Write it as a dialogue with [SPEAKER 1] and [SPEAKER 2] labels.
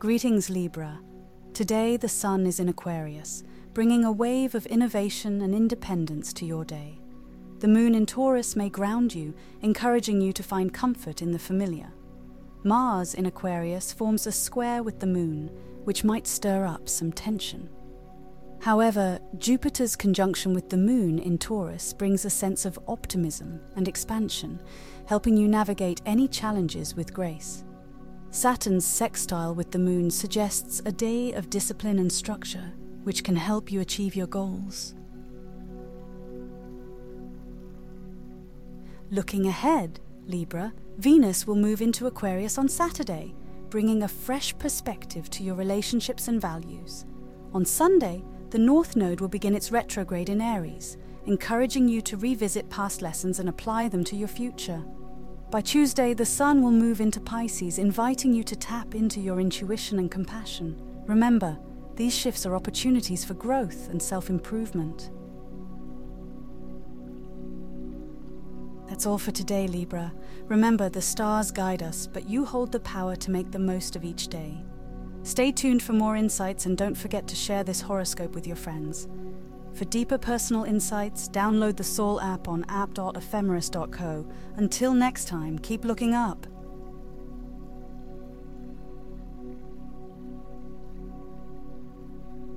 [SPEAKER 1] Greetings, Libra. Today the sun is in Aquarius, bringing a wave of innovation and independence to your day. The moon in Taurus may ground you, encouraging you to find comfort in the familiar. Mars in Aquarius forms a square with the moon, which might stir up some tension. However, Jupiter's conjunction with the moon in Taurus brings a sense of optimism and expansion, helping you navigate any challenges with grace. Saturn's sextile with the moon suggests a day of discipline and structure, which can help you achieve your goals. Looking ahead, Libra, Venus will move into Aquarius on Saturday, bringing a fresh perspective to your relationships and values. On Sunday, the North Node will begin its retrograde in Aries, encouraging you to revisit past lessons and apply them to your future. By Tuesday, the Sun will move into Pisces, inviting you to tap into your intuition and compassion. Remember, these shifts are opportunities for growth and self improvement. That's all for today, Libra. Remember, the stars guide us, but you hold the power to make the most of each day. Stay tuned for more insights and don't forget to share this horoscope with your friends. For deeper personal insights, download the Sol app on app.ephemeris.co. Until next time, keep looking up.